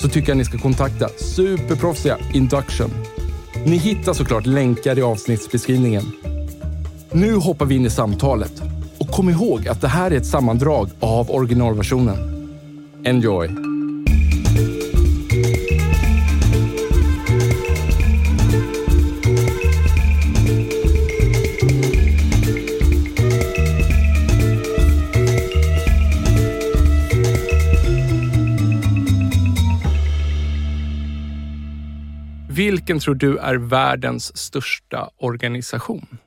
så tycker jag ni ska kontakta superproffsiga Induction. Ni hittar såklart länkar i avsnittsbeskrivningen. Nu hoppar vi in i samtalet och kom ihåg att det här är ett sammandrag av originalversionen. Enjoy! Vilken tror du är världens största organisation?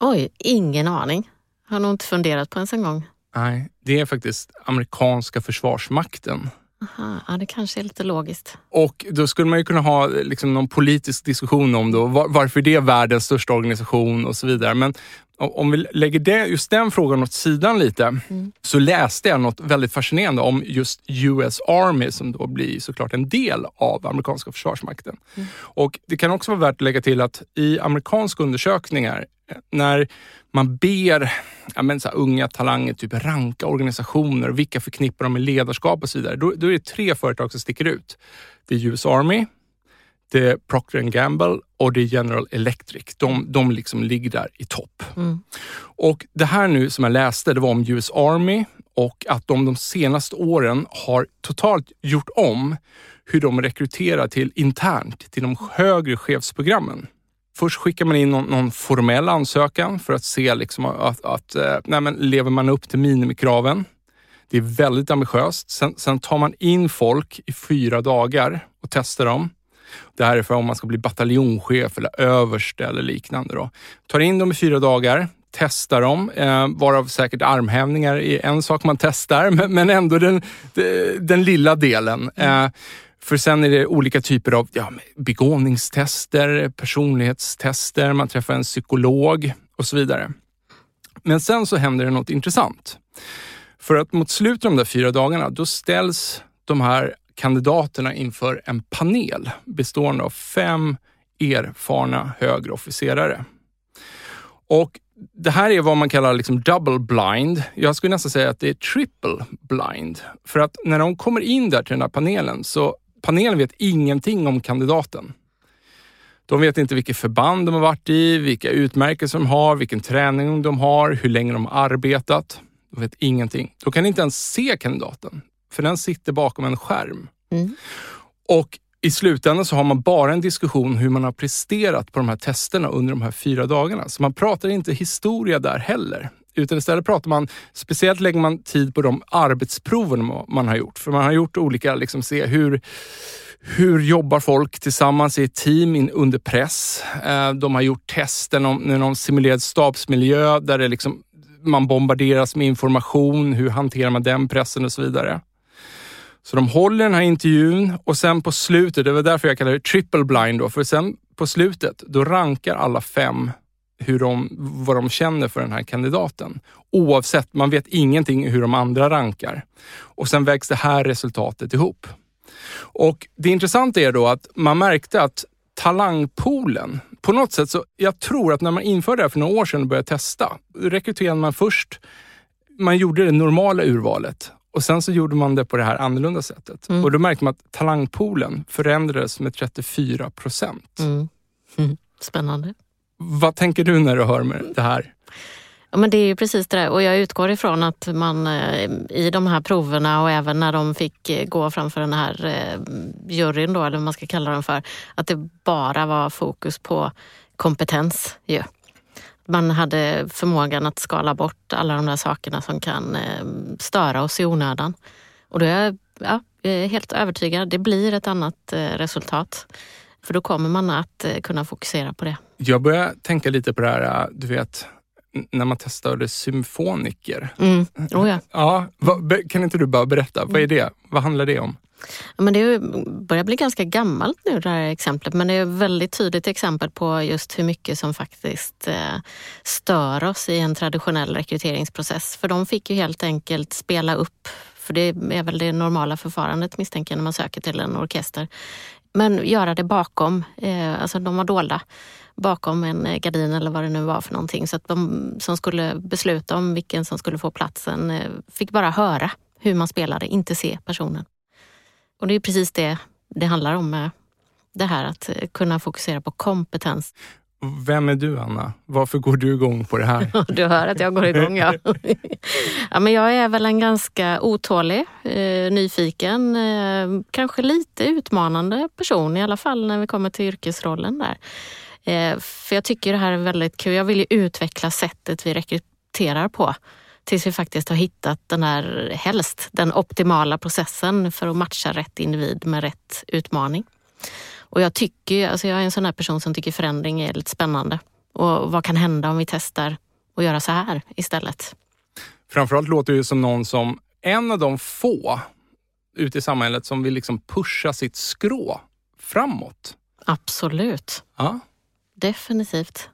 Oj, ingen aning. Har nog inte funderat på ens en gång. Nej, det är faktiskt amerikanska försvarsmakten. Aha, ja, det kanske är lite logiskt. Och då skulle man ju kunna ha liksom någon politisk diskussion om då, varför det är världens största organisation och så vidare. Men om vi lägger det, just den frågan åt sidan lite, mm. så läste jag något väldigt fascinerande om just US Army som då blir såklart en del av amerikanska försvarsmakten. Mm. Och Det kan också vara värt att lägga till att i amerikanska undersökningar när man ber ja, men så unga talanger typ ranka organisationer och vilka förknippar de med ledarskap och så vidare. Då, då är det tre företag som sticker ut. Det är US Army, det är Procter Gamble och det är General Electric. De, de liksom ligger där i topp. Mm. Och Det här nu som jag läste, det var om US Army och att de de senaste åren har totalt gjort om hur de rekryterar till internt till de högre chefsprogrammen. Först skickar man in någon, någon formell ansökan för att se liksom att, att eh, nej men, lever man upp till minimikraven. Det är väldigt ambitiöst. Sen, sen tar man in folk i fyra dagar och testar dem. Det här är för om man ska bli bataljonschef eller överste eller liknande. Då. Tar in dem i fyra dagar, testar dem, eh, varav säkert armhävningar är en sak man testar, men, ändå den, den lilla delen. Eh, för sen är det olika typer av ja, begåvningstester, personlighetstester, man träffar en psykolog och så vidare. Men sen så händer det något intressant. För att mot slutet av de där fyra dagarna, då ställs de här kandidaterna inför en panel bestående av fem erfarna högre officerare. Och det här är vad man kallar liksom double blind. Jag skulle nästan säga att det är triple blind. För att när de kommer in där till den här panelen så panelen vet ingenting om kandidaten. De vet inte vilket förband de har varit i, vilka utmärkelser de har, vilken träning de har, hur länge de har arbetat. De vet ingenting. De kan inte ens se kandidaten, för den sitter bakom en skärm. Mm. Och i slutändan så har man bara en diskussion hur man har presterat på de här testerna under de här fyra dagarna. Så man pratar inte historia där heller. Utan istället pratar man, speciellt lägger man tid på de arbetsproven man har gjort. För man har gjort olika, liksom se hur, hur jobbar folk tillsammans i ett team under press? Eh, de har gjort tester i någon simulerad stabsmiljö där det liksom, man bombarderas med information. Hur hanterar man den pressen och så vidare. Så de håller den här intervjun och sen på slutet, det var därför jag kallade det triple blind då, för sen på slutet, då rankar alla fem hur de, vad de känner för den här kandidaten. Oavsett, man vet ingenting hur de andra rankar. Och sen vägs det här resultatet ihop. Och Det intressanta är då att man märkte att talangpoolen, på något sätt så, jag tror att när man införde det här för några år sedan och började testa, rekryterade man först, man gjorde det normala urvalet och sen så gjorde man det på det här annorlunda sättet. Mm. Och då märkte man att talangpoolen förändrades med 34 procent. Mm. Mm. Spännande. Vad tänker du när du hör med det här? Ja, men det är ju precis det där. och jag utgår ifrån att man eh, i de här proverna och även när de fick eh, gå framför den här eh, juryn då, eller vad man ska kalla den för, att det bara var fokus på kompetens. Ju. Man hade förmågan att skala bort alla de där sakerna som kan störa oss i onödan. Och då är jag, ja, jag är helt övertygad, det blir ett annat resultat. För då kommer man att kunna fokusera på det. Jag börjar tänka lite på det här, du vet, när man testade symfoniker. Mm. Oh ja. Ja, kan inte du bara berätta, vad är det? Vad handlar det om? Ja, men det börjar bli ganska gammalt nu det här exemplet men det är ett väldigt tydligt exempel på just hur mycket som faktiskt eh, stör oss i en traditionell rekryteringsprocess. För de fick ju helt enkelt spela upp, för det är väl det normala förfarandet misstänker jag när man söker till en orkester. Men göra det bakom, eh, alltså de var dolda bakom en eh, gardin eller vad det nu var för någonting. Så att de som skulle besluta om vilken som skulle få platsen eh, fick bara höra hur man spelade, inte se personen. Och det är precis det det handlar om det här att eh, kunna fokusera på kompetens. Vem är du Anna? Varför går du igång på det här? du hör att jag går igång ja. ja men jag är väl en ganska otålig, eh, nyfiken, eh, kanske lite utmanande person i alla fall när vi kommer till yrkesrollen där. För jag tycker det här är väldigt kul. Jag vill ju utveckla sättet vi rekryterar på tills vi faktiskt har hittat den här, helst den optimala processen för att matcha rätt individ med rätt utmaning. Och jag tycker, alltså jag är en sån här person som tycker förändring är lite spännande. Och vad kan hända om vi testar att göra så här istället? Framförallt låter det som någon som en av de få ute i samhället som vill liksom pusha sitt skrå framåt. Absolut. Ja. Definitivt.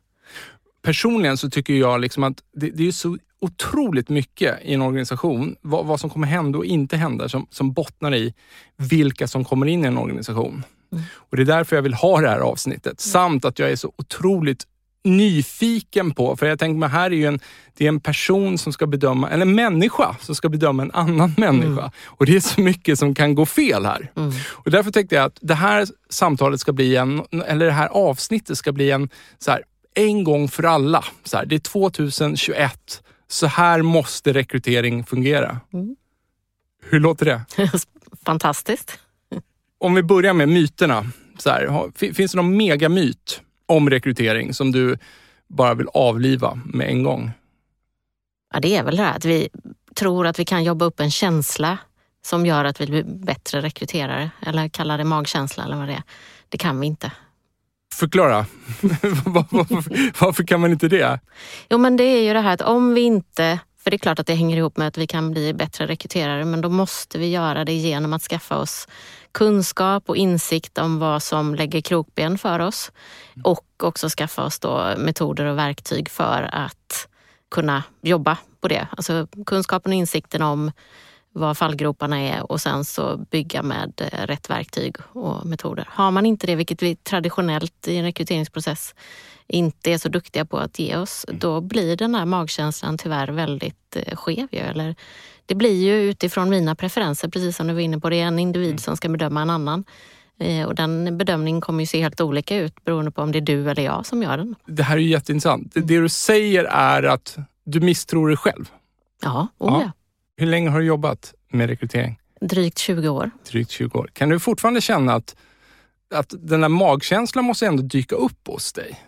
Personligen så tycker jag liksom att det, det är så otroligt mycket i en organisation, vad, vad, som kommer hända och inte hända, som, som bottnar i vilka som kommer in i en organisation. Mm. Och Det är därför jag vill ha det här avsnittet. Mm. Samt att jag är så otroligt nyfiken på, för jag tänker mig här är ju en, det är en person som ska bedöma, eller en människa som ska bedöma en annan människa. Mm. Och det är så mycket som kan gå fel här. Mm. Och därför tänkte jag att det här samtalet ska bli en, eller det här avsnittet ska bli en, så här, en gång för alla. Så här, det är 2021. Så här måste rekrytering fungera. Mm. Hur låter det? Fantastiskt. Om vi börjar med myterna. Så här, finns det någon megamyt om rekrytering som du bara vill avliva med en gång? Ja, det är väl det här att vi tror att vi kan jobba upp en känsla som gör att vi blir bättre rekryterare. Eller kalla det magkänsla eller vad det är. Det kan vi inte. Förklara. varför, varför kan man inte det? Jo men det är ju det här att om vi inte för det är klart att det hänger ihop med att vi kan bli bättre rekryterare men då måste vi göra det genom att skaffa oss kunskap och insikt om vad som lägger krokben för oss och också skaffa oss då metoder och verktyg för att kunna jobba på det. Alltså kunskapen och insikten om vad fallgroparna är och sen så bygga med eh, rätt verktyg och metoder. Har man inte det, vilket vi traditionellt i en rekryteringsprocess inte är så duktiga på att ge oss, då blir den här magkänslan tyvärr väldigt eh, skev. Eller, det blir ju utifrån mina preferenser, precis som du var inne på. Det är en individ mm. som ska bedöma en annan. Eh, och den bedömningen kommer ju se helt olika ut beroende på om det är du eller jag som gör den. Det här är jätteintressant. Det, du säger är att du misstror dig själv. Ja, oh ja. Hur länge har du jobbat med rekrytering? Drygt 20 år. Drygt 20 år. Kan du fortfarande känna att, att den där magkänslan måste ändå dyka upp hos dig?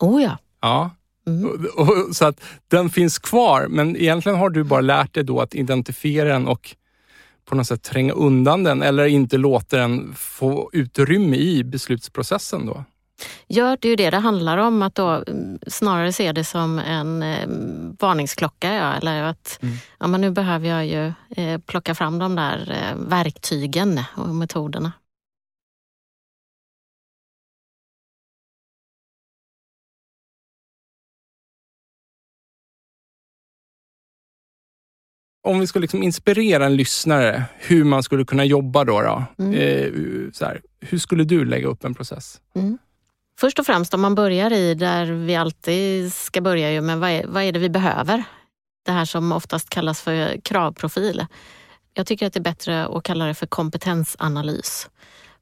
Oh ja. Ja. Mm. Och, och, så att den finns kvar, men egentligen har du bara lärt dig då att identifiera den och på något sätt tränga undan den eller inte låta den få utrymme i beslutsprocessen då? Ja, det är ju det det handlar om, att då mm, snarare se det som en eh, varningsklocka. Ja, eller att mm. ja, men nu behöver jag ju eh, plocka fram de där eh, verktygen och metoderna. om vi ska liksom inspirera en lyssnare hur man skulle kunna jobba då. då mm. eh, så här, hur skulle du lägga upp en process? Mm. Först och främst om man börjar i där vi alltid ska börja ju men vad är, vad är det vi behöver? Det här som oftast kallas för kravprofil. Jag tycker att det är bättre att kalla det för kompetensanalys.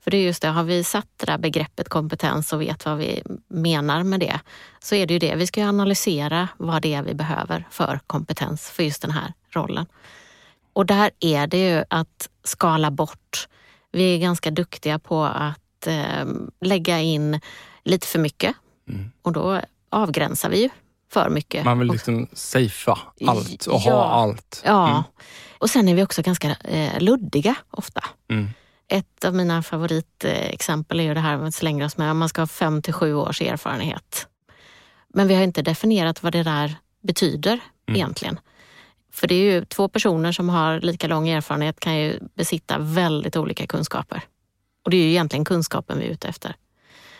För det är just det, har vi satt det där begreppet kompetens och vet vad vi menar med det, så är det ju det. Vi ska ju analysera vad det är vi behöver för kompetens för just den här rollen. Och där är det ju att skala bort. Vi är ganska duktiga på att eh, lägga in lite för mycket mm. och då avgränsar vi ju för mycket. Man vill liksom safea allt och ja, ha allt. Ja, mm. och sen är vi också ganska eh, luddiga ofta. Mm. Ett av mina favoritexempel är ju det här med att slänga oss med att man ska ha fem till sju års erfarenhet. Men vi har inte definierat vad det där betyder mm. egentligen. För det är ju två personer som har lika lång erfarenhet kan ju besitta väldigt olika kunskaper. Och det är ju egentligen kunskapen vi är ute efter.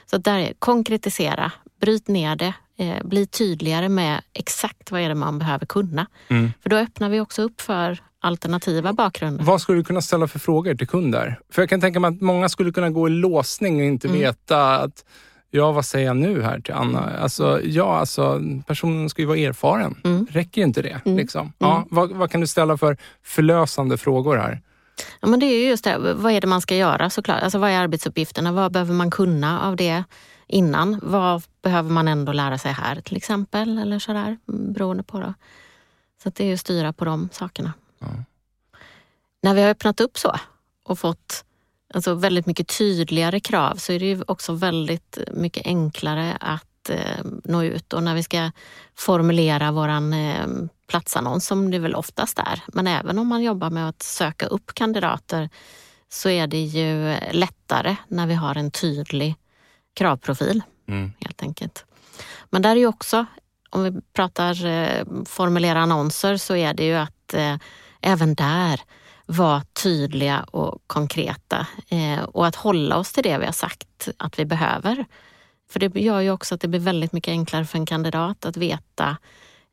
Så där är konkretisera, bryt ner det, eh, bli tydligare med exakt vad är det man behöver kunna. Mm. För då öppnar vi också upp för alternativa bakgrunder. Vad skulle du kunna ställa för frågor till kunder? För jag kan tänka mig att många skulle kunna gå i låsning och inte mm. veta att Ja, vad säger jag nu här till Anna? Alltså, ja, alltså, personen ska ju vara erfaren. Mm. Räcker inte det? Mm. Liksom? Ja, mm. vad, vad, kan du ställa för förlösande frågor här? Ja, men det är just det, vad är det man ska göra såklart? Alltså, vad är arbetsuppgifterna? Vad behöver man kunna av det innan? Vad behöver man ändå lära sig här till exempel? Eller sådär, beroende på. Då. Så det är att styra på de sakerna. Ja. När vi har öppnat upp så och fått alltså väldigt mycket tydligare krav så är det ju också väldigt mycket enklare att eh, nå ut. Och när vi ska formulera våran eh, platsannons, som det väl oftast är, men även om man jobbar med att söka upp kandidater så är det ju lättare när vi har en tydlig kravprofil mm. helt enkelt. Men där är ju också, om vi pratar eh, formulera annonser, så är det ju att eh, även där vara tydliga och konkreta eh, och att hålla oss till det vi har sagt att vi behöver. För det gör ju också att det blir väldigt mycket enklare för en kandidat att veta,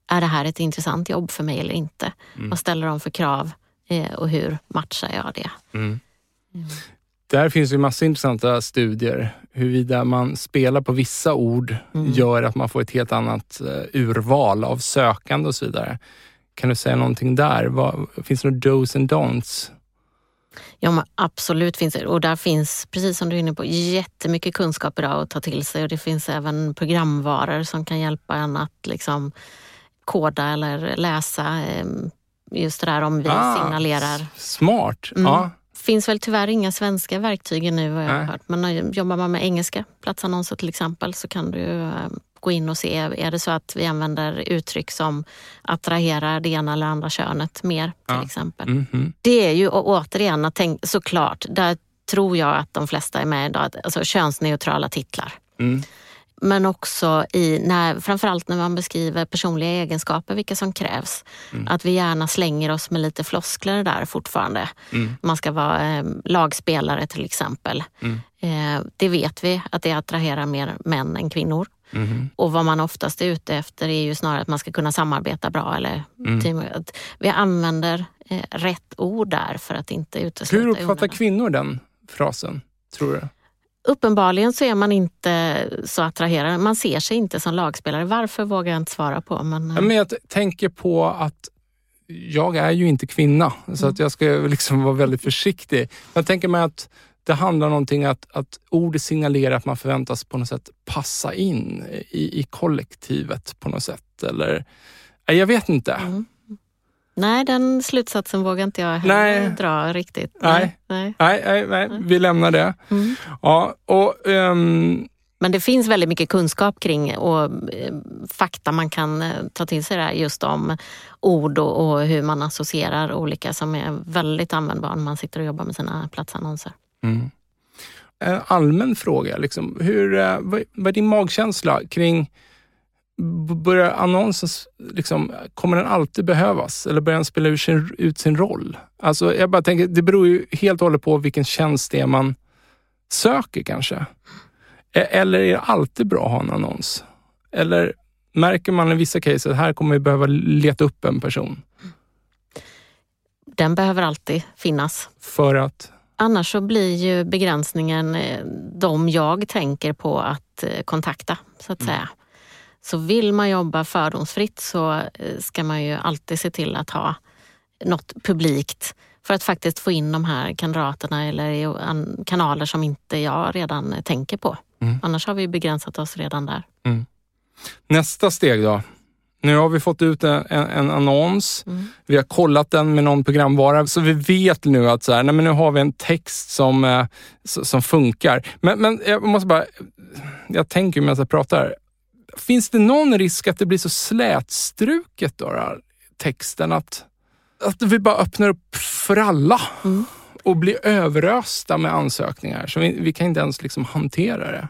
är det här ett intressant jobb för mig eller inte? Mm. Vad ställer de för krav eh, och hur matchar jag det? Mm. Mm. Där finns ju massa intressanta studier. Huruvida man spelar på vissa ord mm. gör att man får ett helt annat uh, urval av sökande och så vidare. Kan du säga någonting där? Vad, finns det några dos and don'ts? Ja, men absolut finns det. Och där finns, precis som du är inne på, jättemycket kunskap idag att ta till sig. Och det finns även programvaror som kan hjälpa en att liksom koda eller läsa ehm, just det där om vi ah, signalerar. Smart! Mm. Ja. Finns väl tyvärr inga svenska verktyg nu vad jag har hört. Men jobbar man med engelska platsannonser till exempel så kan du ehm, gå in och se, är det så att vi använder uttryck som attraherar det ena eller andra könet mer till ja. exempel. Mm -hmm. Det är ju återigen, att tänk, såklart, där tror jag att de flesta är med idag, alltså könsneutrala titlar. Mm. Men också i, när, framförallt när man beskriver personliga egenskaper, vilka som krävs. Mm. Att vi gärna slänger oss med lite floskler där fortfarande. Mm. Man ska vara eh, lagspelare till exempel. Mm. Eh, det vet vi att det attraherar mer män än kvinnor. Mm. Och vad man oftast är ute efter är ju snarare att man ska kunna samarbeta bra. Eller mm. team, vi använder eh, rätt ord där för att inte utesluta Hur uppfattar kvinnor den frasen, tror du? Uppenbarligen så är man inte så attraherad. Man ser sig inte som lagspelare. Varför vågar jag inte svara på. Men, men jag tänker på att jag är ju inte kvinna, så att jag ska liksom vara väldigt försiktig. Jag tänker mig att det handlar om någonting att, att ordet signalerar att man förväntas på något sätt passa in i, i kollektivet på något sätt. Eller, jag vet inte. Mm. Nej, den slutsatsen vågar inte jag heller dra riktigt. Nej, nej. nej. nej, nej, nej. vi lämnar det. Mm. Ja, och, um... Men det finns väldigt mycket kunskap kring och eh, fakta man kan eh, ta till sig där just om ord och, och hur man associerar olika som är väldigt användbara när man sitter och jobbar med sina platsannonser. Mm. En allmän fråga, liksom, hur, eh, vad, vad är din magkänsla kring Börjar annonsen, liksom, kommer den alltid behövas eller börjar den spela ut sin, ut sin roll? Alltså, jag bara tänker, det beror ju helt och hållet på vilken tjänst det är man söker kanske. E-, eller är det alltid bra att ha en annons? Eller märker man i vissa cases att här kommer vi behöva leta upp en person? Den behöver alltid finnas. För att? Annars så blir ju begränsningen eh, de jag tänker på att eh, kontakta, så att mm. Så vill man jobba fördomsfritt så eh, ska man ju alltid se till att ha något publikt För att faktiskt få in de här kandidaterna eller kanaler som inte jag redan tänker på. Mm. Annars har vi begränsat oss redan där. Mm. Nästa steg då? Nu har vi fått ut en, en annons. Mm. Vi har kollat den med någon programvara, så vi vet nu att så här, nej men nu har vi en text som, eh, som funkar. Men, men jag måste bara, jag tänker medan jag pratar. Finns det någon risk att det blir så slätstruket då, då texten? Att, att vi bara öppnar upp för alla mm. och blir överösta med ansökningar. Så vi, vi kan inte ens liksom hantera det.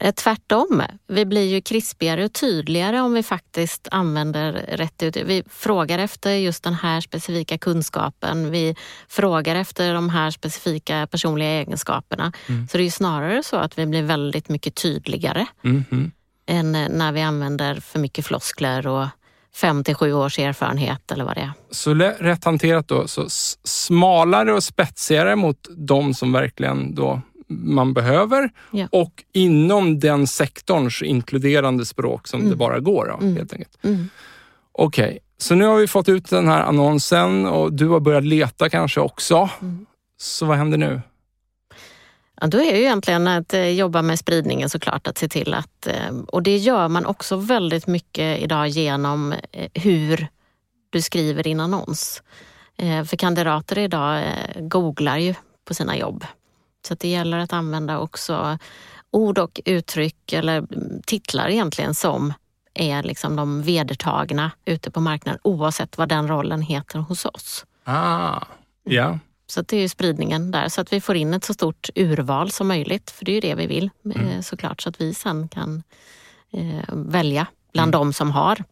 Eh, tvärtom, vi blir ju krispigare och tydligare om vi faktiskt använder rätt ut. Vi frågar efter just den här specifika kunskapen. Vi frågar efter de här specifika personliga egenskaperna. Mm. Så det är ju snarare så att vi blir väldigt mycket tydligare mm. Än när vi använder för mycket floskler och fem till sju års erfarenhet eller vad det är. Så rätt hanterat då, så smalare och spetsigare mot de som verkligen då man behöver ja. och inom den sektorns inkluderande språk som mm. det bara går. Då, mm. helt enkelt. Mm. Okej, okay. så nu har vi fått ut den här annonsen och du har börjat leta kanske också. Mm. Så vad händer nu? Ja, då är det ju egentligen att eh, jobba med spridningen såklart, att se till att... Eh, och det gör man också väldigt mycket idag genom eh, hur du skriver din annons. För kandidater idag googlar ju på sina jobb. Så det gäller att använda också ord och uttryck eller mm, titlar egentligen som är liksom de vedertagna ute på marknaden oavsett vad den rollen heter hos oss. Ah, ja. Så det är ju spridningen där, så att vi får in ett så stort urval som möjligt. För det är ju det vi vill mm. Eh, såklart, så att vi sen kan eh, välja bland mm. de som har.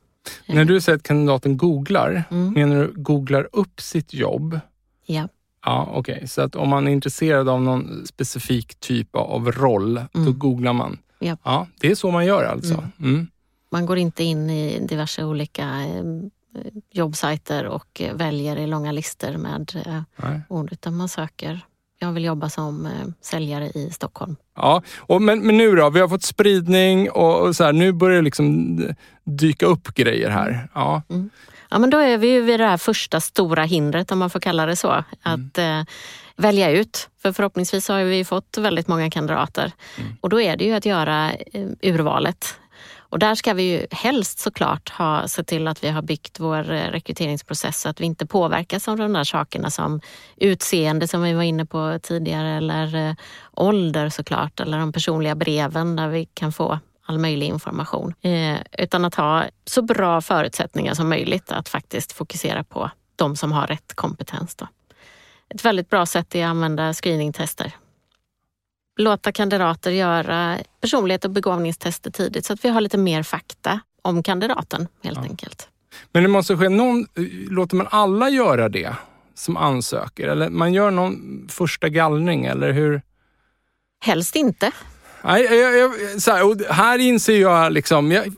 När du säger att kandidaten googlar, mm. menar du googlar upp sitt jobb? Ja. Ja, Okej, okay. så att om man är intresserad av någon specifik typ av roll, mm. då googlar man? Yep. Ja, det är så man gör alltså? Mm. Mm. Man går inte in i diverse olika eh, jobbsajter och väljer i långa listor med eh, Nej. ord, utan man söker jag vill jobba som eh, säljare i Stockholm. Ja, och men, men nu då? Vi har fått spridning och, och så här, nu börjar det liksom dyka upp grejer här. Ja. Mm. Ja, men då är vi ju vid det här första stora hindret, om man får kalla det så. Mm. Att eh, välja ut. För förhoppningsvis har vi fått väldigt många kandidater. Mm. Och då är det ju att göra eh, urvalet. Och där ska vi ju helst såklart ha sett till att vi har byggt vår eh, rekryteringsprocess så att vi inte påverkas av de där sakerna som utseende som vi var inne på tidigare eller eh, ålder såklart eller de personliga breven där vi kan få all möjlig information. Eh, utan att ha så bra förutsättningar som möjligt att faktiskt fokusera på de som har rätt kompetens. Då. Ett väldigt bra sätt är att använda screeningtester. Låta kandidater göra personlighet och begåvningstester tidigt så att vi har lite mer fakta om kandidaten helt ja. enkelt. Men det måste ske någon, låter man alla göra det som ansöker? Eller man gör någon första gallring eller hur? Helst inte. Nej, jag, jag, så här, här inser jag liksom, jag,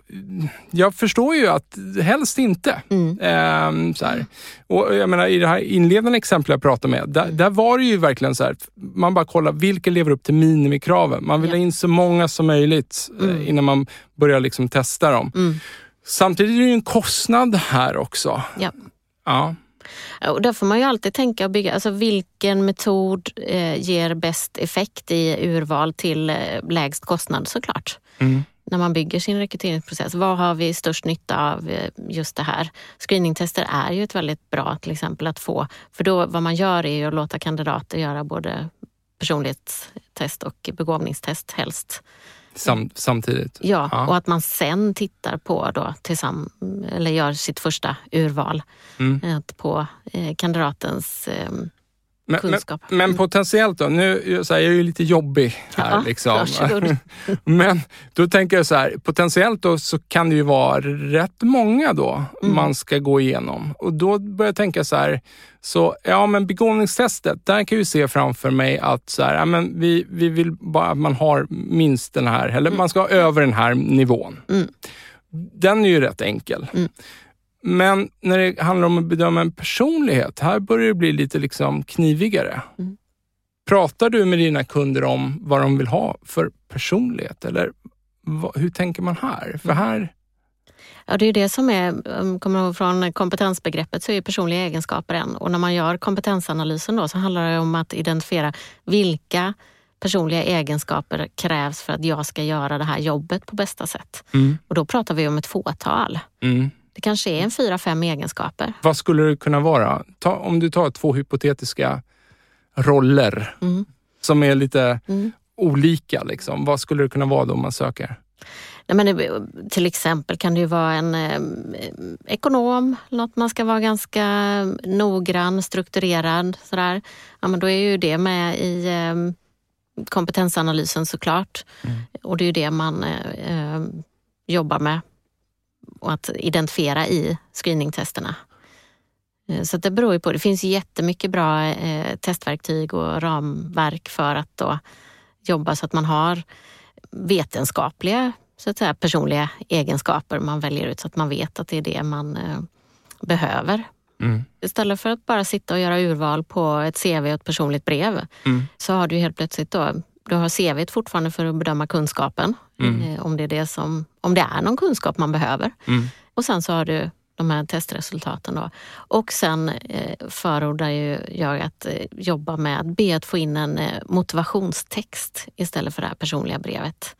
jag förstår ju att helst inte. Mm. Ehm, så här. Och jag menar, I det här inledande exemplet jag pratade med, där, mm. där var det ju verkligen så här, man bara kollar vilka lever upp till minimikraven. Man vill ja. ha in så många som möjligt eh, mm. innan man börjar liksom testa dem. Mm. Samtidigt är det ju en kostnad här också. Ja. ja. Och där får man ju alltid tänka och bygga, alltså vilken metod eh, ger bäst effekt i urval till eh, lägst kostnad såklart. Mm. När man bygger sin rekryteringsprocess. Vad har vi störst nytta av eh, just det här? Screeningtester är ju ett väldigt bra till exempel att få. För då vad man gör är ju att låta kandidater göra både personlighetstest och begåvningstest helst. Sam, samtidigt? Ja, ja, och att man sen tittar på då tillsammans, eller gör sitt första urval mm. på eh, kandidatens eh, men, kunskap. Men, men mm. potentiellt då, nu så här, jag är ju lite jobbig här. Ja, liksom. men då tänker jag så här, potentiellt då så kan det ju vara rätt många då mm. man ska gå igenom. Och då börjar jag tänka så här, så ja men begåvningstestet, där kan jag ju se framför mig att så här, ja, men vi, vi vill bara att man har minst den här, eller mm. man ska ha över den här nivån. Mm. Den är ju rätt enkel. Men när det handlar om att bedöma en personlighet, här börjar det bli lite liksom knivigare. Mm. Pratar du med dina kunder om vad de vill ha för personlighet? Eller hur tänker man här? För mm. här... Ja, det är det som är, um, kommer ihåg från kompetensbegreppet, så är personliga egenskaper en. Och när man gör kompetensanalysen då så handlar det om att identifiera vilka personliga egenskaper krävs för att jag ska göra det här jobbet på bästa sätt. Mm. Och då pratar vi om ett fåtal. Mm. Det kanske är en fyra, fem egenskaper. Vad skulle det kunna vara? Ta, om du tar två hypotetiska roller Mm. som är lite Mm. olika. Liksom. Vad skulle det kunna vara då om man söker? Nej, men det, till exempel kan det ju vara en eh, ekonom, något man ska vara ganska noggrann, strukturerad. Sådär. Ja, men då är ju det med i eh, kompetensanalysen såklart. Och det är ju det man eh, jobbar med och att identifiera i screeningtesterna. Eh, Så det beror ju på. Det finns jättemycket bra eh, testverktyg och ramverk för att då jobba så att man har vetenskapliga så att säga, personliga egenskaper man väljer ut så att man vet att det är det man eh, behöver. Mm. Istället för att bara sitta och göra urval på ett CV och ett personligt brev Mm. så har du helt plötsligt då, du har CV fortfarande för att bedöma kunskapen, Mm. eh, om, det är det som, om det är någon kunskap man behöver. Mm. Och sen så har du de här testresultaten. Då. Och sen eh, förordar ju jag att eh, jobba med att be att få in en eh, motivationstext istället för det här personliga brevet.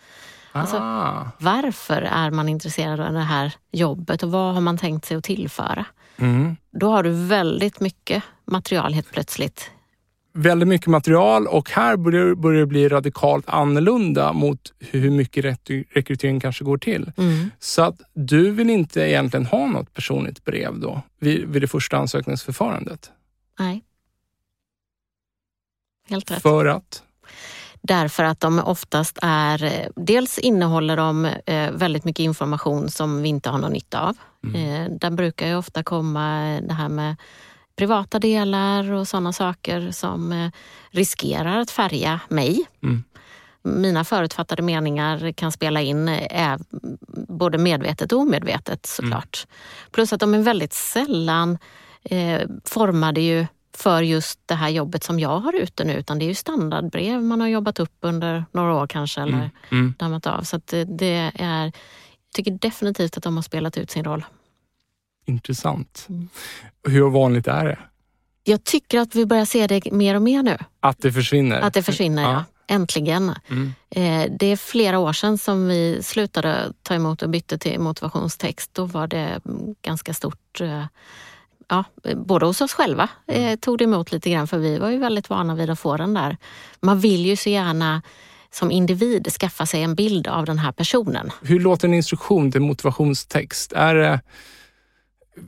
Alltså- Ah. Varför är man intresserad av det här jobbet och vad har man tänkt sig att tillföra? Mm. Då har du väldigt mycket material helt plötsligt. Väldigt mycket material och här börjar, börjar det bli radikalt annorlunda mot hur mycket rekrytering kanske går till. Mm. Så att du vill inte egentligen ha något personligt brev då vid, vid det första ansökningsförfarandet? Nej. Helt rätt. För att? Därför att de oftast är, eh, dels innehåller de eh, väldigt mycket information som vi inte har någon nytta av. Mm. Eh, Där brukar ju ofta komma det här med privata delar och sådana saker som eh, riskerar att färga mig. Mm. Mina förutfattade meningar kan spela in eh, både medvetet och omedvetet såklart. Plus att de är väldigt sällan eh, formade ju för just det här jobbet som jag har ute nu, utan det är ju standardbrev man har jobbat upp under några år kanske eller Mm. Mm. dammat av. Så att det, det är, jag tycker definitivt att de har spelat ut sin roll. Intressant. Mm. Hur vanligt är det? Jag tycker att vi börjar se det mer och mer nu, Att det försvinner? att det försvinner. Ja. Ja. Äntligen. Mm. Eh, Det är flera år sedan som vi slutade ta emot och bytte till motivationstext. Då var det mm, ganska stort, eh, ja, både hos oss själva eh, tog det emot lite grann för vi var ju väldigt vana vid att få den där. Man vill ju så gärna som individ skaffa sig en bild av den här personen. Hur låter en instruktion till motivationstext? Är det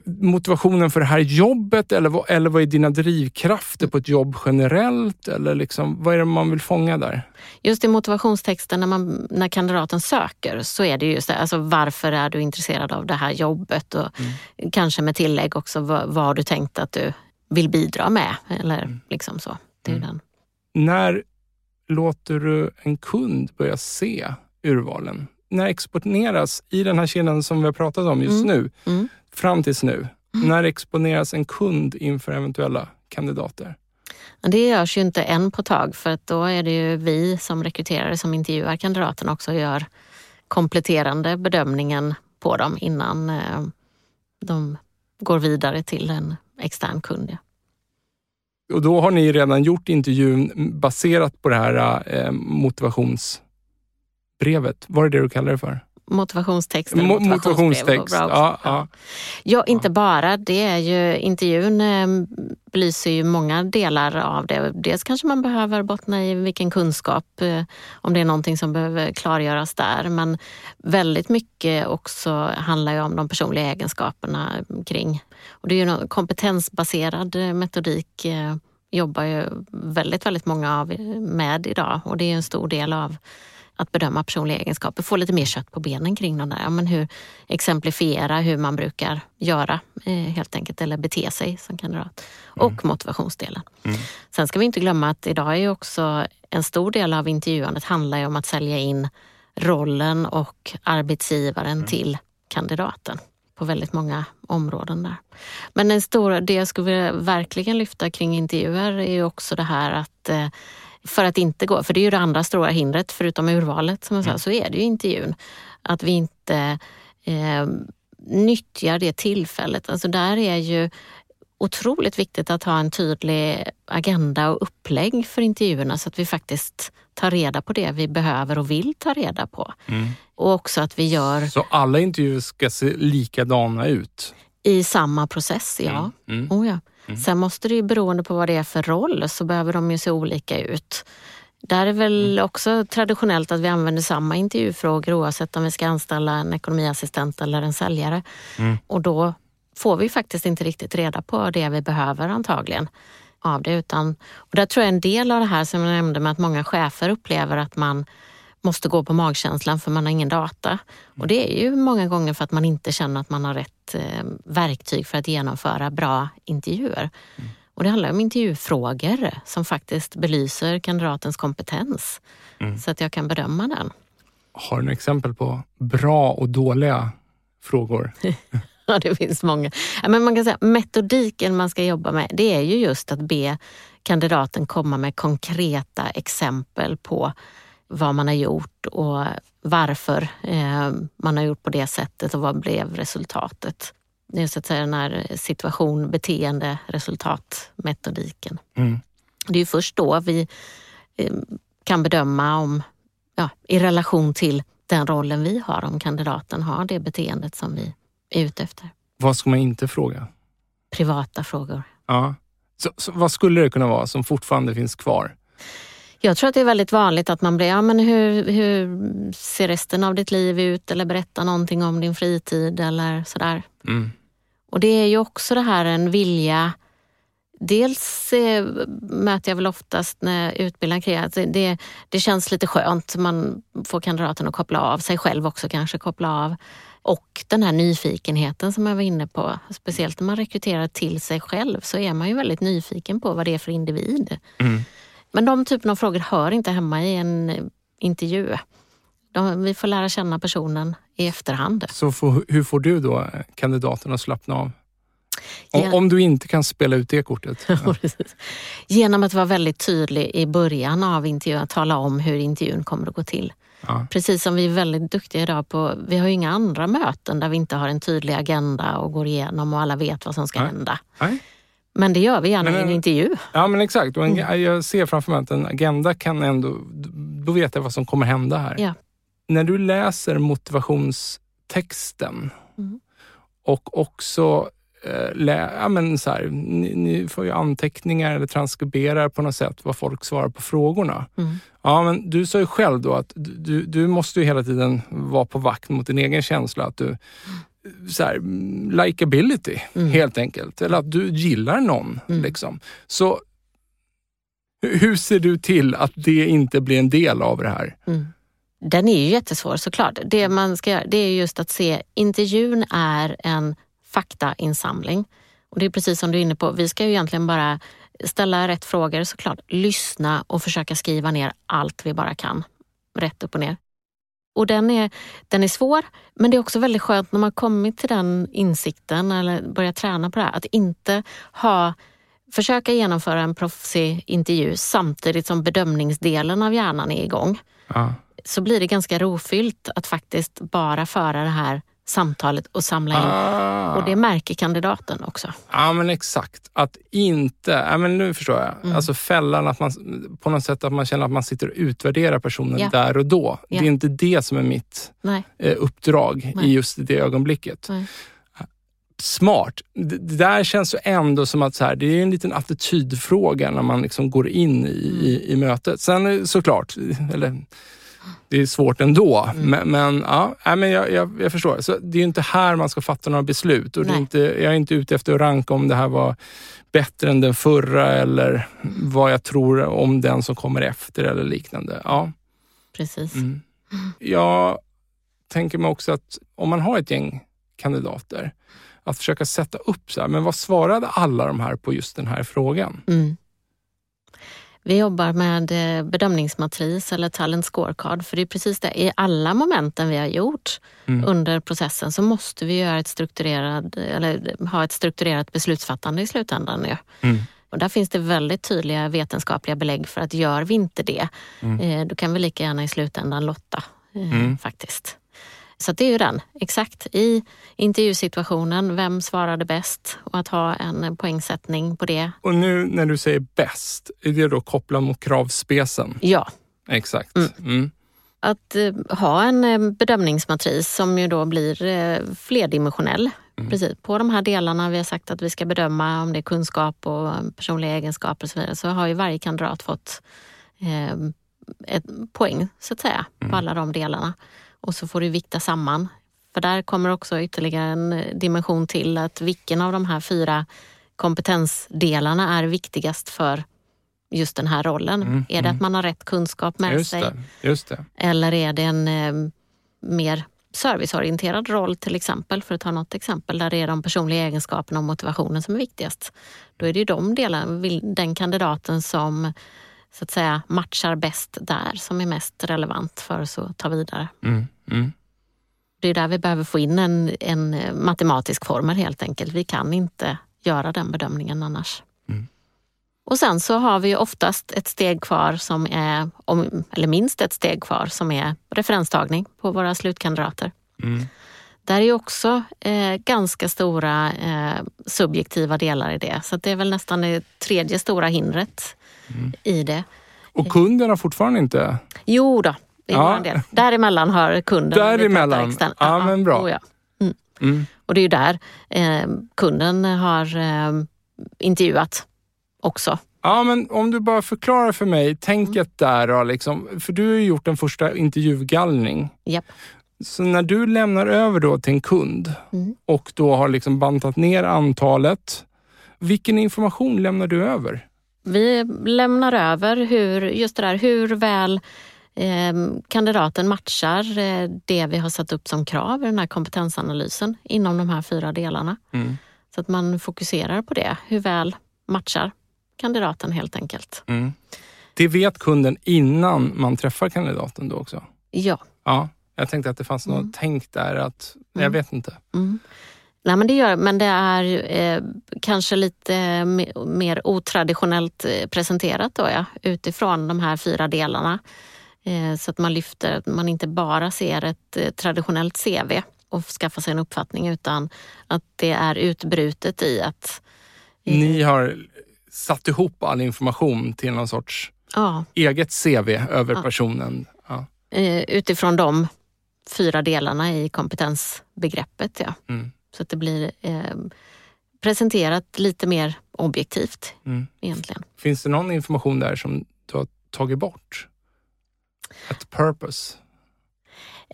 motivationen för det här jobbet eller vad, eller vad är dina drivkrafter på ett jobb generellt? Eller liksom, vad är det man vill fånga där? Just i motivationstexten när, man, när kandidaten söker så är det just det, alltså varför är du intresserad av det här jobbet och kanske med tillägg också vad, vad du tänkt att du vill bidra med eller liksom så. Det är ju den. När låter du en kund börja se urvalen? När exponeras i den här kedjan som vi har pratat om just Mm. nu, Mm. Fram tills nu, när exponeras en kund inför eventuella kandidater? Det görs ju inte än på tag för att då är det ju vi som rekryterare som intervjuar kandidaterna också gör kompletterande bedömningen på dem innan eh, de går vidare till en extern kund. Och då har ni redan gjort intervjun baserat på det här eh, motivationsbrevet. Vad är det du kallar det för? Motivationstext eller Mo- motivationsbrev. motivationstext. Ja, ja. Ja, inte bara. Det är ju, intervjun eh, belyser ju många delar av det. Dels kanske man behöver bottna i vilken kunskap, eh, om det är någonting som behöver klargöras där. Men väldigt mycket också handlar ju om de personliga egenskaperna kring. Och det är ju någon kompetensbaserad eh, metodik eh, jobbar ju väldigt, väldigt många av med idag och det är en stor del av att bedöma personliga egenskaper, få lite mer kött på benen kring de där. Ja, men hur, exemplifiera hur man brukar göra eh, helt enkelt, eller bete sig som kandidat. Och motivationsdelen. Mm. Sen ska vi inte glömma att idag är ju också en stor del av intervjuandet handlar ju om att sälja in rollen och arbetsgivaren till kandidaten på väldigt många områden där. Men en stor, det jag skulle vilja verkligen lyfta kring intervjuer är ju också det här att eh, för att inte gå, för det är ju det andra stora hindret förutom urvalet som jag sa, så är det ju intervjun. Att vi inte eh, nyttjar det tillfället. Alltså där är ju otroligt viktigt att ha en tydlig agenda och upplägg för intervjuerna så att vi faktiskt tar reda på det vi behöver och vill ta reda på. Mm. Och också att vi gör... Så alla intervjuer ska se likadana ut? I samma process, ja. Mm. Mm. Oh, ja. Mm. Sen måste det ju beroende på vad det är för roll så behöver de ju se olika ut. Där är väl mm. också traditionellt att vi använder samma intervjufrågor oavsett om vi ska anställa en ekonomiassistent eller en säljare. Mm. Och då får vi faktiskt inte riktigt reda på det vi behöver antagligen av det. Utan, och där tror jag en del av det här som jag nämnde med att många chefer upplever att man måste gå på magkänslan för man har ingen data. Och det är ju många gånger för att man inte känner att man har rätt eh, verktyg för att genomföra bra intervjuer. Mm. Och det handlar om intervjufrågor som faktiskt belyser kandidatens kompetens mm. så att jag kan bedöma den. Har du några exempel på bra och dåliga frågor? ja, det finns många. Men man kan säga metodiken man ska jobba med, det är ju just att be kandidaten komma med konkreta exempel på vad man har gjort och varför eh, man har gjort på det sättet och vad blev resultatet. Det är så att säga den här situation, beteende, resultatmetodiken. Mm. Det är först då vi eh, kan bedöma om, ja, i relation till den rollen vi har, om kandidaten har det beteendet som vi är ute efter. Vad ska man inte fråga? Privata frågor. Ja. Så, så, vad skulle det kunna vara som fortfarande finns kvar? Jag tror att det är väldigt vanligt att man blir, ja men hur, hur ser resten av ditt liv ut? Eller berätta någonting om din fritid eller sådär. Mm. Och det är ju också det här en vilja Dels eh, möter jag väl oftast när jag utbildar kreativt, det, det känns lite skönt. Man får kandidaten att koppla av, sig själv också kanske koppla av. Och den här nyfikenheten som jag var inne på. Speciellt när man rekryterar till sig själv så är man ju väldigt nyfiken på vad det är för individ. Mm. Men de typen av frågor hör inte hemma i en intervju. De, vi får lära känna personen i efterhand. Så för, hur får du då kandidaten att slappna av? Om, om, du inte kan spela ut det kortet? Ja. Genom att vara väldigt tydlig i början av intervjun, att tala om hur intervjun kommer att gå till. Ja. Precis som vi är väldigt duktiga idag på, vi har ju inga andra möten där vi inte har en tydlig agenda och går igenom och alla vet vad som ska Nej. hända. Nej. Men det gör vi gärna men, i en intervju. Ja men exakt. Och en, mm. Jag ser framför mig att en agenda kan ändå, då vet jag vad som kommer hända här. Ja. När du läser motivationstexten mm. och också eh, ja, men så här, ni, ni, får ju anteckningar eller transkriberar på något sätt vad folk svarar på frågorna. Mm. Ja, men du sa ju själv då att du, du måste ju hela tiden vara på vakt mot din egen känsla. Att du, så här, likability mm. helt enkelt. Eller att du gillar någon. Mm. Liksom. Så hur ser du till att det inte blir en del av det här? Mm. Den är ju jättesvår såklart. Det man ska göra det är just att se, intervjun är en faktainsamling. Och det är precis som du är inne på, vi ska ju egentligen bara ställa rätt frågor såklart, lyssna och försöka skriva ner allt vi bara kan. Rätt upp och ner. Och den är, den är svår, men det är också väldigt skönt när man kommit till den insikten eller börjat träna på det här, att inte ha försöka genomföra en proffsig intervju samtidigt som bedömningsdelen av hjärnan är igång. Ja. Så blir det ganska rofyllt att faktiskt bara föra det här samtalet och samla in. Ah. Och det märker kandidaten också. Ja men exakt. Att inte, ja men nu förstår jag. Mm. Alltså fällan att man på något sätt att man känner att man sitter och utvärderar personen ja. där och då. Ja. Det är inte det som är mitt Nej. Eh, uppdrag Nej. i just det ögonblicket. Nej. Smart. Det, där känns ju ändå som att så här, det är en liten attitydfråga när man liksom går in i, mm. i, i mötet. Sen såklart, eller det är svårt ändå. Mm. Men, men, ja, men jag, jag, jag, förstår. Så det är inte här man ska fatta några beslut. Och inte, jag är inte ute efter att ranka om det här var bättre än den förra eller vad jag tror om den som kommer efter eller liknande. Ja. Precis. Mm. Jag tänker mig också att om man har ett gäng kandidater, att försöka sätta upp så här, men vad svarade alla de här på just den här frågan? Mm. Vi jobbar med eh, bedömningsmatris eller talent scorecard. För det är precis det, i alla momenten vi har gjort mm. under processen så måste vi göra ett strukturerat, eller ha ett strukturerat beslutsfattande i slutändan. Nu. Mm. Och där finns det väldigt tydliga vetenskapliga belägg för att gör vi inte det, mm. Eh, då kan vi lika gärna i slutändan lotta eh, mm. faktiskt. Så det är ju den, exakt. I intervjusituationen, vem svarade bäst? Och att ha en poängsättning på det. Och nu när du säger bäst, är det då kopplat mot kravspecen? Ja. Exakt. Mm. Mm. Att eh, ha en eh, bedömningsmatris som ju då blir eh, flerdimensionell. Mm. Precis. På de här delarna vi har sagt att vi ska bedöma om det är kunskap och personliga egenskaper och så vidare så har ju varje kandidat fått eh, ett poäng så att säga på Mm. alla de delarna. Och så får du vikta samman. För där kommer också ytterligare en dimension till att vilken av de här fyra kompetensdelarna är viktigast för just den här rollen. Mm, Är det mm. att man har rätt kunskap med Just sig? det. Just det. Eller är det en eh, mer serviceorienterad roll till exempel, för att ta något exempel, där det är de personliga egenskaperna och motivationen som är viktigast. Då är det ju de delarna, den kandidaten som så att säga matchar bäst där, som är mest relevant för oss att ta vidare. Mm. Mm. Det är där vi behöver få in en, en matematisk formel helt enkelt. Vi kan inte göra den bedömningen annars. Mm. Och sen så har vi oftast ett steg kvar som är, eller minst ett steg kvar som är referenstagning på våra slutkandidater. Mm. Där är också eh, ganska stora eh, subjektiva delar i det. Så det är väl nästan det tredje stora hindret Mm. i det. Och kunden har fortfarande inte... Jo då, i Ja. vår del. Däremellan har kunden Däremellan? extern- Ja, men bra. oh ja. Mm. Och det är ju där eh, kunden har eh, intervjuat också. Ja, men om du bara förklarar för mig Mm. tänket där då, liksom, för du har ju gjort en första intervjugallning. Japp. Så när du lämnar över då till en kund Mm. och då har liksom bantat ner antalet, vilken information lämnar du över? Vi lämnar över hur, just det där, hur väl eh, kandidaten matchar eh, det vi har satt upp som krav i den här kompetensanalysen inom de här fyra delarna. Mm. Så att man fokuserar på det. Hur väl matchar kandidaten helt enkelt. Mm. Det vet kunden innan man träffar kandidaten då också? Ja. Ja, jag tänkte att det fanns något Mm. tänk där att, jag Mm. vet inte. Mm. Nej, men det gör men det är eh, kanske lite me- mer otraditionellt eh, presenterat då, ja, utifrån de här fyra delarna. Eh, så att man lyfter, att man inte bara ser ett eh, traditionellt CV och skaffar sig en uppfattning utan att det är utbrutet i att eh, Ni har satt ihop all information till någon sorts ja, eget CV över Ja. personen. Eh, utifrån de fyra delarna i kompetensbegreppet. Ja. Mm. Så att det blir eh, presenterat lite mer objektivt Mm. egentligen. Finns det någon information där som du har tagit bort? Ett purpose?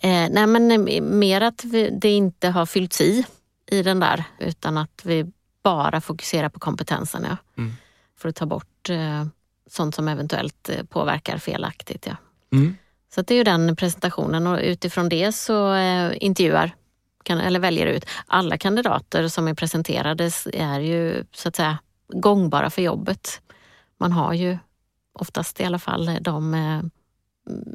Eh, nej men eh, mer att vi, det inte har fyllts i i den där utan att vi bara fokuserar på kompetensen. Ja. Mm. För att ta bort eh, sånt som eventuellt eh, påverkar felaktigt. Ja. Mm. Så det är ju den presentationen och utifrån det så eh, intervjuar eller väljer ut. Alla kandidater som är presenterade är ju så att säga gångbara för jobbet. Man har ju oftast i alla fall de eh,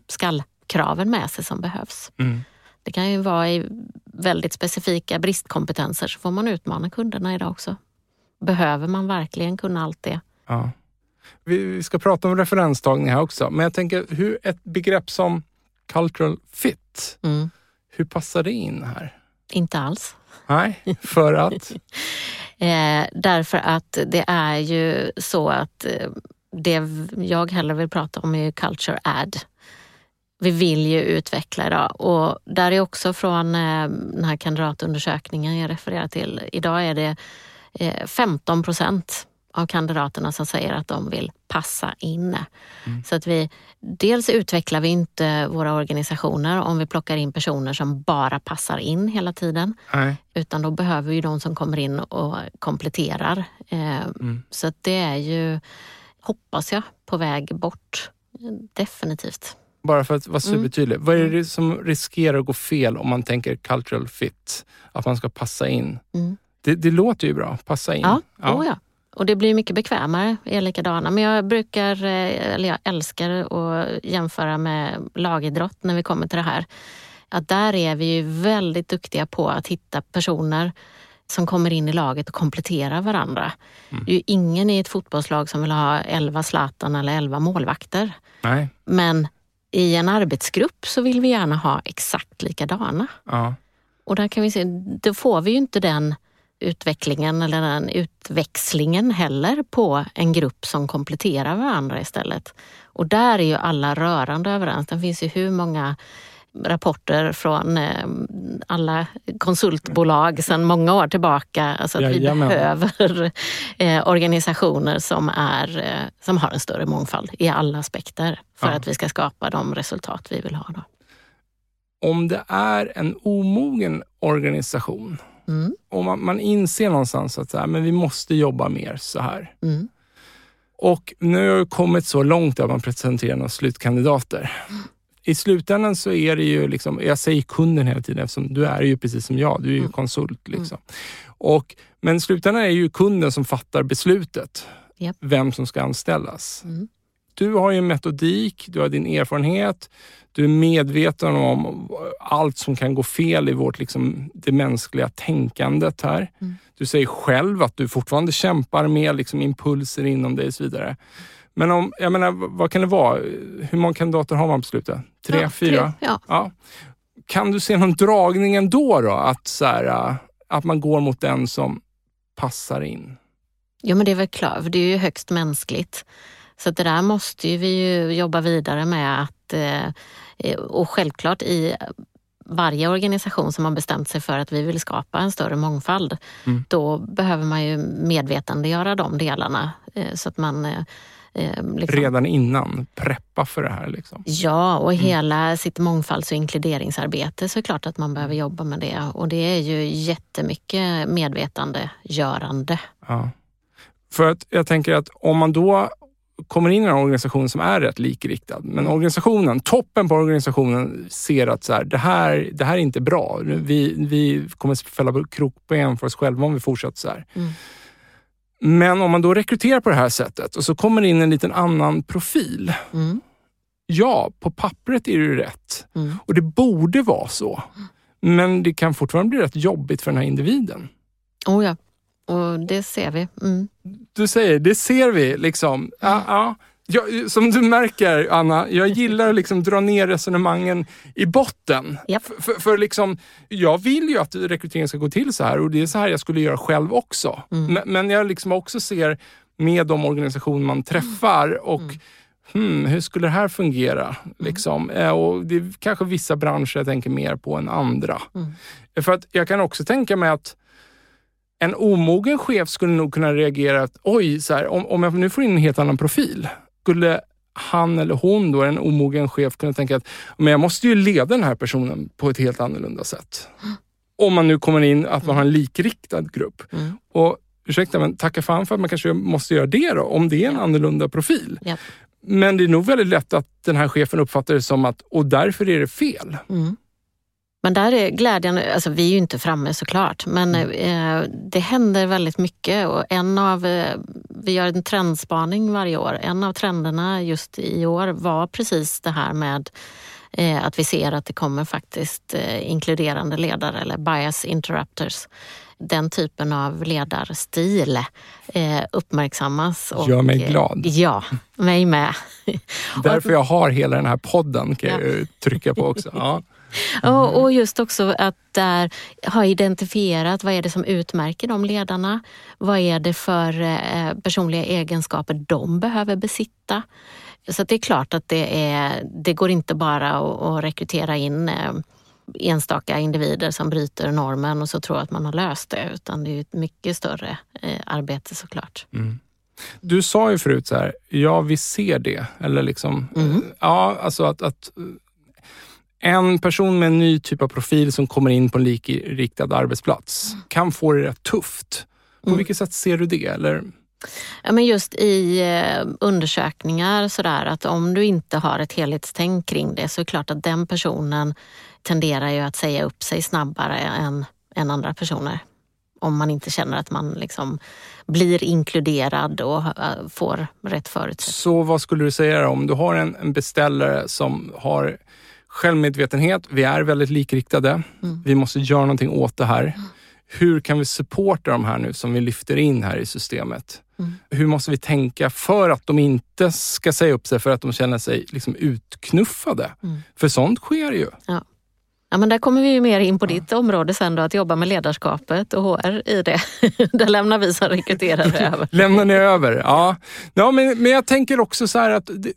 skallkraven med sig som behövs. Mm. Det kan ju vara i väldigt specifika bristkompetenser så får man utmana kunderna idag också. Behöver man verkligen kunna allt det? Ja. Vi, ska prata om referenstagning här också, men jag tänker hur ett begrepp som cultural fit, Mm. hur passar det in här? Inte alls. Nej, för att? Eh, därför att det är ju så att eh, det jag hellre vill prata om är ju culture add. Vi vill ju utveckla idag och där är också från eh, den här kandidatundersökningen jag refererar till. Idag är det eh, 15 procent av kandidaterna som säger att de vill passa in. Så att vi, dels utvecklar vi inte våra organisationer om vi plockar in personer som bara passar in hela tiden. Nej. Utan då behöver vi de som kommer in och kompletterar. Eh, Mm. Så att det är ju, hoppas jag, på väg bort. Definitivt. Bara för att vara Mm. supertydlig. Vad är det som riskerar att gå fel om man tänker cultural fit? Att man ska passa in. Mm. Det, det låter ju bra, passa in. Ja, ja. Oh ja. Och det blir mycket bekvämare, är likadana. Men jag brukar, eh, eller jag älskar att jämföra med lagidrott när vi kommer till det här. Att där är vi ju väldigt duktiga på att hitta personer som kommer in i laget och kompletterar varandra. Det är ju ingen i ett fotbollslag som vill ha 11 Zlatan eller 11 målvakter. Nej. Men i en arbetsgrupp så vill vi gärna ha exakt likadana. Ja. Och där kan vi se, då får vi ju inte den utvecklingen eller den utväxlingen heller på en grupp som kompletterar varandra istället. Och där är ju alla rörande överens. Det finns ju hur många rapporter från eh, alla konsultbolag sedan många år tillbaka. Alltså att Jajamän. vi behöver eh, organisationer som, är, eh, som har en större mångfald i alla aspekter för Ja. att vi ska skapa de resultat vi vill ha. Då. Om det är en omogen organisation, Mm. om man, man inser någonstans att så här, men vi måste jobba mer så här. Mm. Och nu har jag kommit så långt att man presenterar några slutkandidater. I slutändan så är det ju, liksom, jag säger kunden hela tiden eftersom du är ju precis som jag, du är ju Mm. konsult. Liksom. Och, men i slutändan är det ju kunden som fattar beslutet, Japp. vem som ska anställas. Du har ju en metodik, du har din erfarenhet, du är medveten om allt som kan gå fel i vårt, liksom, det mänskliga tänkandet här. Mm. Du säger själv att du fortfarande kämpar med liksom, impulser inom dig och så vidare. Men om, jag menar, vad kan det vara? Hur många kandidater har man på slutet? Tre, Ja, fyra? Ja. Ja. Kan du se någon dragning ändå då? Att, så här, att man går mot den som passar in? ja, men det är väl klart, för det är ju högst mänskligt. Så det där måste ju vi ju jobba vidare med att, eh, och självklart i varje organisation som har bestämt sig för att vi vill skapa en större mångfald, Mm. då behöver man ju medvetandegöra de delarna eh, så att man eh, eh, liksom, Redan innan, preppa för det här. Liksom. Ja, och Mm. hela sitt mångfalds och inkluderingsarbete så är det klart att man behöver jobba med det. Och det är ju jättemycket medvetandegörande. Ja. För att jag tänker att om man då kommer in i en organisation som är rätt likriktad, men organisationen, toppen på organisationen ser att så här, det, här, det här är inte bra. Vi, vi kommer fälla krokben för oss själva om vi fortsätter så här. Mm. Men om man då rekryterar på det här sättet och så kommer det in en liten annan profil. Mm. Ja, på pappret är det rätt Mm. och det borde vara så. Men det kan fortfarande bli rätt jobbigt för den här individen. Oh ja, och det ser vi. Mm. du säger, det ser vi. Liksom. Ja, ja. Jag, som du märker, Anna, jag gillar att liksom dra ner resonemangen i botten. Japp. För, för, liksom, jag vill ju att rekryteringen ska gå till så här och det är så här jag skulle göra själv också. Mm. Men, men jag liksom också ser med de organisationer man träffar och Mm. hmm, hur skulle det här fungera? Liksom. Eh, Och det är kanske vissa branscher jag tänker mer på än andra. Mm. För att jag kan också tänka mig att en omogen chef skulle nog kunna reagera att oj, så här, om, om jag nu får in en helt annan profil, skulle han eller hon, då, en omogen chef, kunna tänka att men jag måste ju leda den här personen på ett helt annorlunda sätt. Om man nu kommer in att man har en likriktad grupp. Mm. Och ursäkta, men tacka fan för att man kanske måste göra det då, om det är en annorlunda profil. Japp. Men det är nog väldigt lätt att den här chefen uppfattar det som att, och därför är det fel. Mm. Men där är glädjande, alltså vi är ju inte framme såklart, men Mm. eh, det händer väldigt mycket och en av, eh, vi gör en trendspaning varje år. En av trenderna just i år var precis det här med eh, att vi ser att det kommer faktiskt inkluderande ledare eller bias interrupters. Den typen av ledarstil eh, uppmärksammas. Och, Gör mig glad. Ja, mig med. Därför jag har hela den här podden kan jag Ja. ju trycka på också. Ja. Och, och just också att där ha identifierat vad är det som utmärker de ledarna. Vad är det för eh, personliga egenskaper de behöver besitta. Så det är klart att det, är, det går inte bara att, att rekrytera in eh, enstaka individer som bryter normen och så tror att man har löst det. Utan det är ett mycket större eh, arbete såklart. Mm. Du sa ju förut så här, ja vi ser det. Eller liksom, Mm. ja, alltså att, att eh, en person med en ny typ av profil som kommer in på en likriktad arbetsplats kan få det rätt tufft. På Mm. vilket sätt ser du det? Eller? Ja, men just i eh, undersökningar sådär att om du inte har ett helhetstänk kring det så är det klart att den personen tenderar ju att säga upp sig snabbare än, än andra personer. Om man inte känner att man liksom blir inkluderad och eh, får rätt förutsättningar. Så vad skulle du säga om du har en, en beställare som har självmedvetenhet, vi är väldigt likriktade, Mm. vi måste göra någonting åt det här. Hur kan vi supporta de här nu som vi lyfter in här i systemet? Mm. Hur måste vi tänka för att de inte ska säga upp sig för att de känner sig liksom utknuffade? Mm. För sånt sker ju. Ja. Ja, men där kommer vi ju mer in på ditt område sen då, att jobba med ledarskapet och HR i det. där lämnar vi som rekryterare över. lämnar ni över, ja. ja men, men jag tänker också så här att det,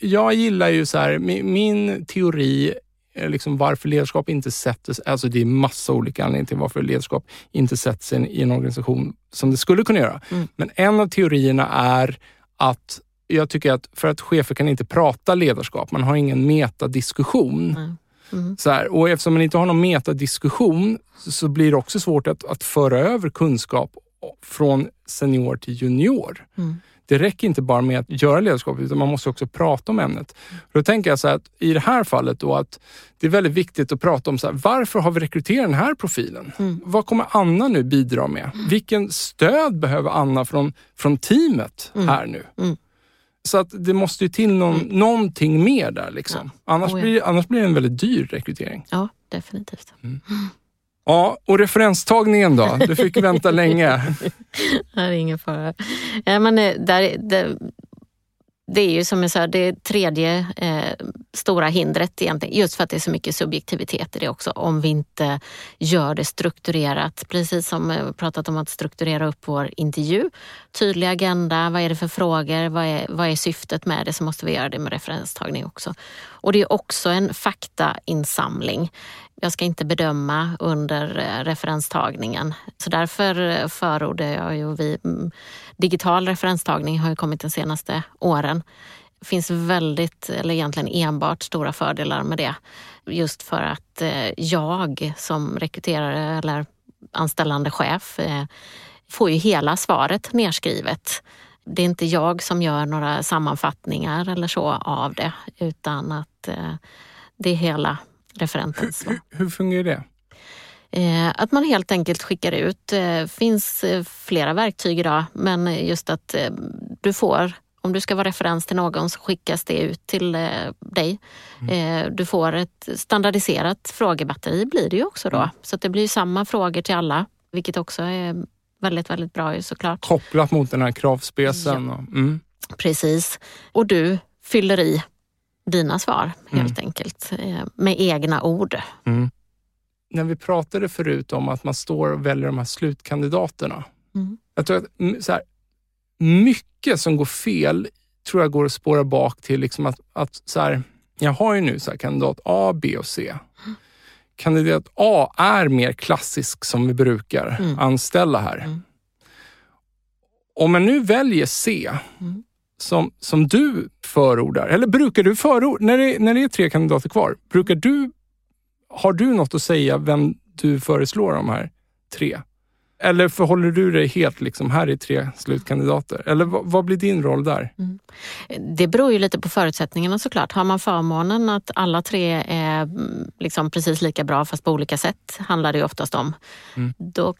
jag gillar ju så här, min, min teori liksom varför ledarskap inte sätter sig, alltså det är massa olika anledningar till varför ledarskap inte sätter sig i en organisation som det skulle kunna göra. Mm. Men en av teorierna är att jag tycker att för att chefer kan inte prata ledarskap, man har ingen metadiskussion. Mm. Mm. Så här, och eftersom man inte har någon metadiskussion så blir det också svårt att, att föra över kunskap från senior till junior. Mm. Det räcker inte bara med att göra ledarskap utan man måste också prata om ämnet. Då tänker jag så att i det här fallet då att det är väldigt viktigt att prata om så här, varför har vi rekryterat den här profilen? Mm. Vad kommer Anna nu bidra med? Mm. Vilken stöd behöver Anna från, från teamet mm. här nu? Så att det måste ju till någon, mm. någonting mer där. Liksom. Ja. Annars, oh, ja. blir, annars blir det en väldigt dyr rekrytering. Ja, definitivt. Mm. Ja, och referenstagningen då? Du fick vänta länge. det är ingen fara. Ja, men eh, där, där, det är ju som jag sa, det tredje eh, stora hindret egentligen, just för att det är så mycket subjektivitet i det också, om vi inte gör det strukturerat. Precis som eh, vi pratat om att strukturera upp vår intervju. Tydlig agenda, vad är det för frågor, vad är, vad är syftet med det, så måste vi göra det med referenstagning också. Och det är också en faktainsamling. Jag ska inte bedöma under eh, referenstagningen. Så därför eh, förordar jag ju vi, mm, digital referenstagning har ju kommit de senaste åren. Det finns väldigt, eller egentligen enbart stora fördelar med det. Just för att eh, jag som rekryterare eller anställande chef får ju hela svaret nerskrivet. Det är inte jag som gör några sammanfattningar eller så av det utan att det är hela referentens hur, hur, fungerar det? Eh, att man helt enkelt skickar ut. Det eh, finns eh, flera verktyg idag men just att du får om du ska vara referens till någon så skickas det ut till dig. Mm. Du får ett standardiserat frågebatteri blir det ju också då. Mm. Så det blir samma frågor till alla, vilket också är väldigt, väldigt bra såklart. Kopplat mot den här kravspecen. Ja. Mm. Precis. Och du fyller i dina svar helt mm. enkelt eh, med egna ord. Mm. När vi pratade förut om att man står och väljer de här slutkandidaterna. Mm. Jag tror att så här, mycket som går fel tror jag går att spåra bak till liksom att, att så här, jag har ju nu så här, kandidat A, B och C. Kandidat A är mer klassisk som vi brukar mm. anställa här. Mm. Om man nu väljer C, mm som, som du förordar? Eller brukar du förorda, när det, när det är tre kandidater kvar, brukar du, har du något att säga vem du föreslår de här tre? Eller förhåller du dig helt liksom, här är tre slutkandidater? Eller vad, blir din roll där? Mm. Det beror ju lite på förutsättningarna såklart. Har man förmånen att alla tre är mm, liksom precis lika bra fast på olika sätt, handlar det ju oftast om. Mm. Då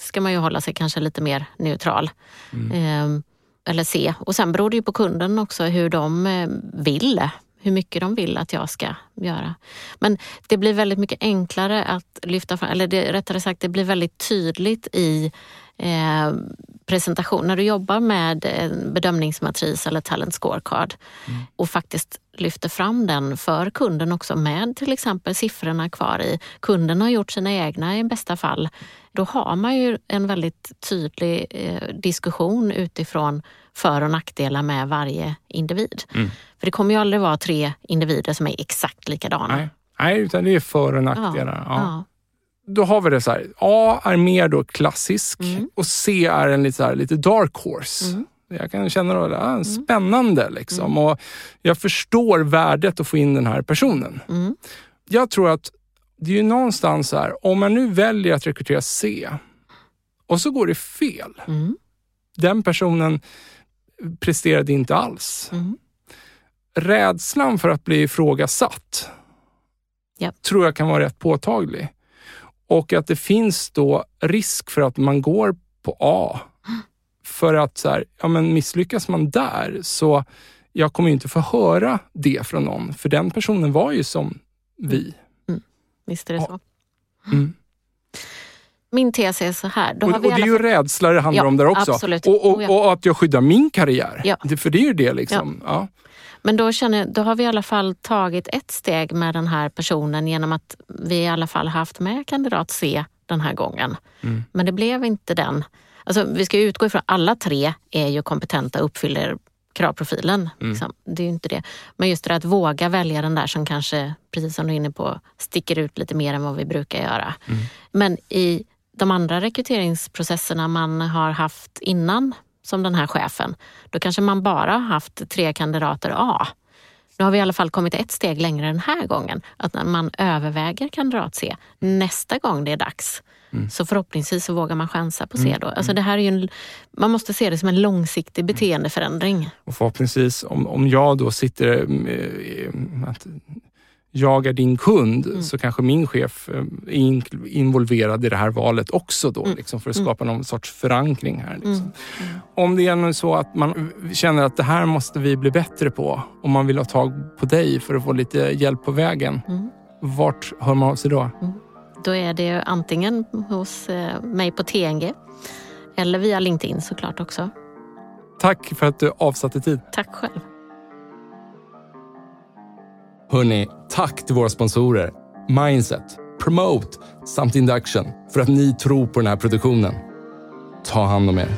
ska man ju hålla sig kanske lite mer neutral. Mm. Eller se. Och sen beror det ju på kunden också hur de eh, vill hur mycket de vill att jag ska göra. Men det blir väldigt mycket enklare att lyfta fram, eller det, rättare sagt det blir väldigt tydligt i eh, presentation. När du jobbar med en bedömningsmatris eller talent scorecard mm. och faktiskt lyfter fram den för kunden också med till exempel siffrorna kvar i. Kunden har gjort sina egna i bästa fall. Då har man ju en väldigt tydlig eh, diskussion utifrån för och nackdelar med varje individ. Mm. För det kommer ju aldrig vara tre individer som är exakt likadana. Nej, Nej utan det är för och nackdelar. Ja, ja. Då har vi det så här. A är mer då klassisk mm. och C är en lite, så här, lite dark horse. Mm. Jag kan känna att det är spännande. Liksom. Mm. Och jag förstår värdet att få in den här personen. Mm. Jag tror att det är ju någonstans här, om man nu väljer att rekrytera C och så går det fel. Mm. Den personen presterade inte alls. Mm. Rädslan för att bli ifrågasatt yep. tror jag kan vara rätt påtaglig. Och att det finns då risk för att man går på A. För att så här, ja, men misslyckas man där så jag kommer inte få höra det från någon. För den personen var ju som vi. Visst är det så. Mm. min tes är så här. Och, har vi och det är ju rädsla det handlar ja, om där också. Absolut. Och, och, oh, ja. och, att jag skyddar min karriär. Ja. Det, för det är ju det liksom. Ja. Men då, känner, då har vi i alla fall tagit ett steg med den här personen genom att vi i alla fall haft med kandidat C den här gången. Mm. Men det blev inte den. Alltså, vi ska utgå ifrån alla tre är ju kompetenta uppfyller kravprofilen. Mm. Liksom. Det är ju inte det. Men just det att våga välja den där som kanske, precis som du är inne på, sticker ut lite mer än vad vi brukar göra. Mm. Men i de andra rekryteringsprocesserna man har haft innan, som den här chefen, då kanske man bara har haft tre kandidater A. Nu har vi i alla fall kommit ett steg längre den här gången. Att när man överväger kandidat C, nästa gång det är dags, så förhoppningsvis så vågar man chansa på C då. Alltså det här är ju en, man måste se det som en långsiktig beteendeförändring. Och förhoppningsvis, om, om jag då sitter med att jag är din kund, Mm. så kanske min chef eh, är in- involverad i det här valet också då, Mm. liksom, för att skapa någon sorts förankring här. Liksom. Mm. Om det är så att man känner att det här måste vi bli bättre på, om man vill ha tag på dig för att få lite hjälp på vägen, Mm. vart hör man av sig då? Då är det antingen hos eh, mig på TNG eller via LinkedIn såklart också. Tack för att du avsatte tid. Tack själv. Hörni, tack till våra sponsorer Mindset, Promote samt Induction för att ni tror på den här produktionen. Ta hand om er.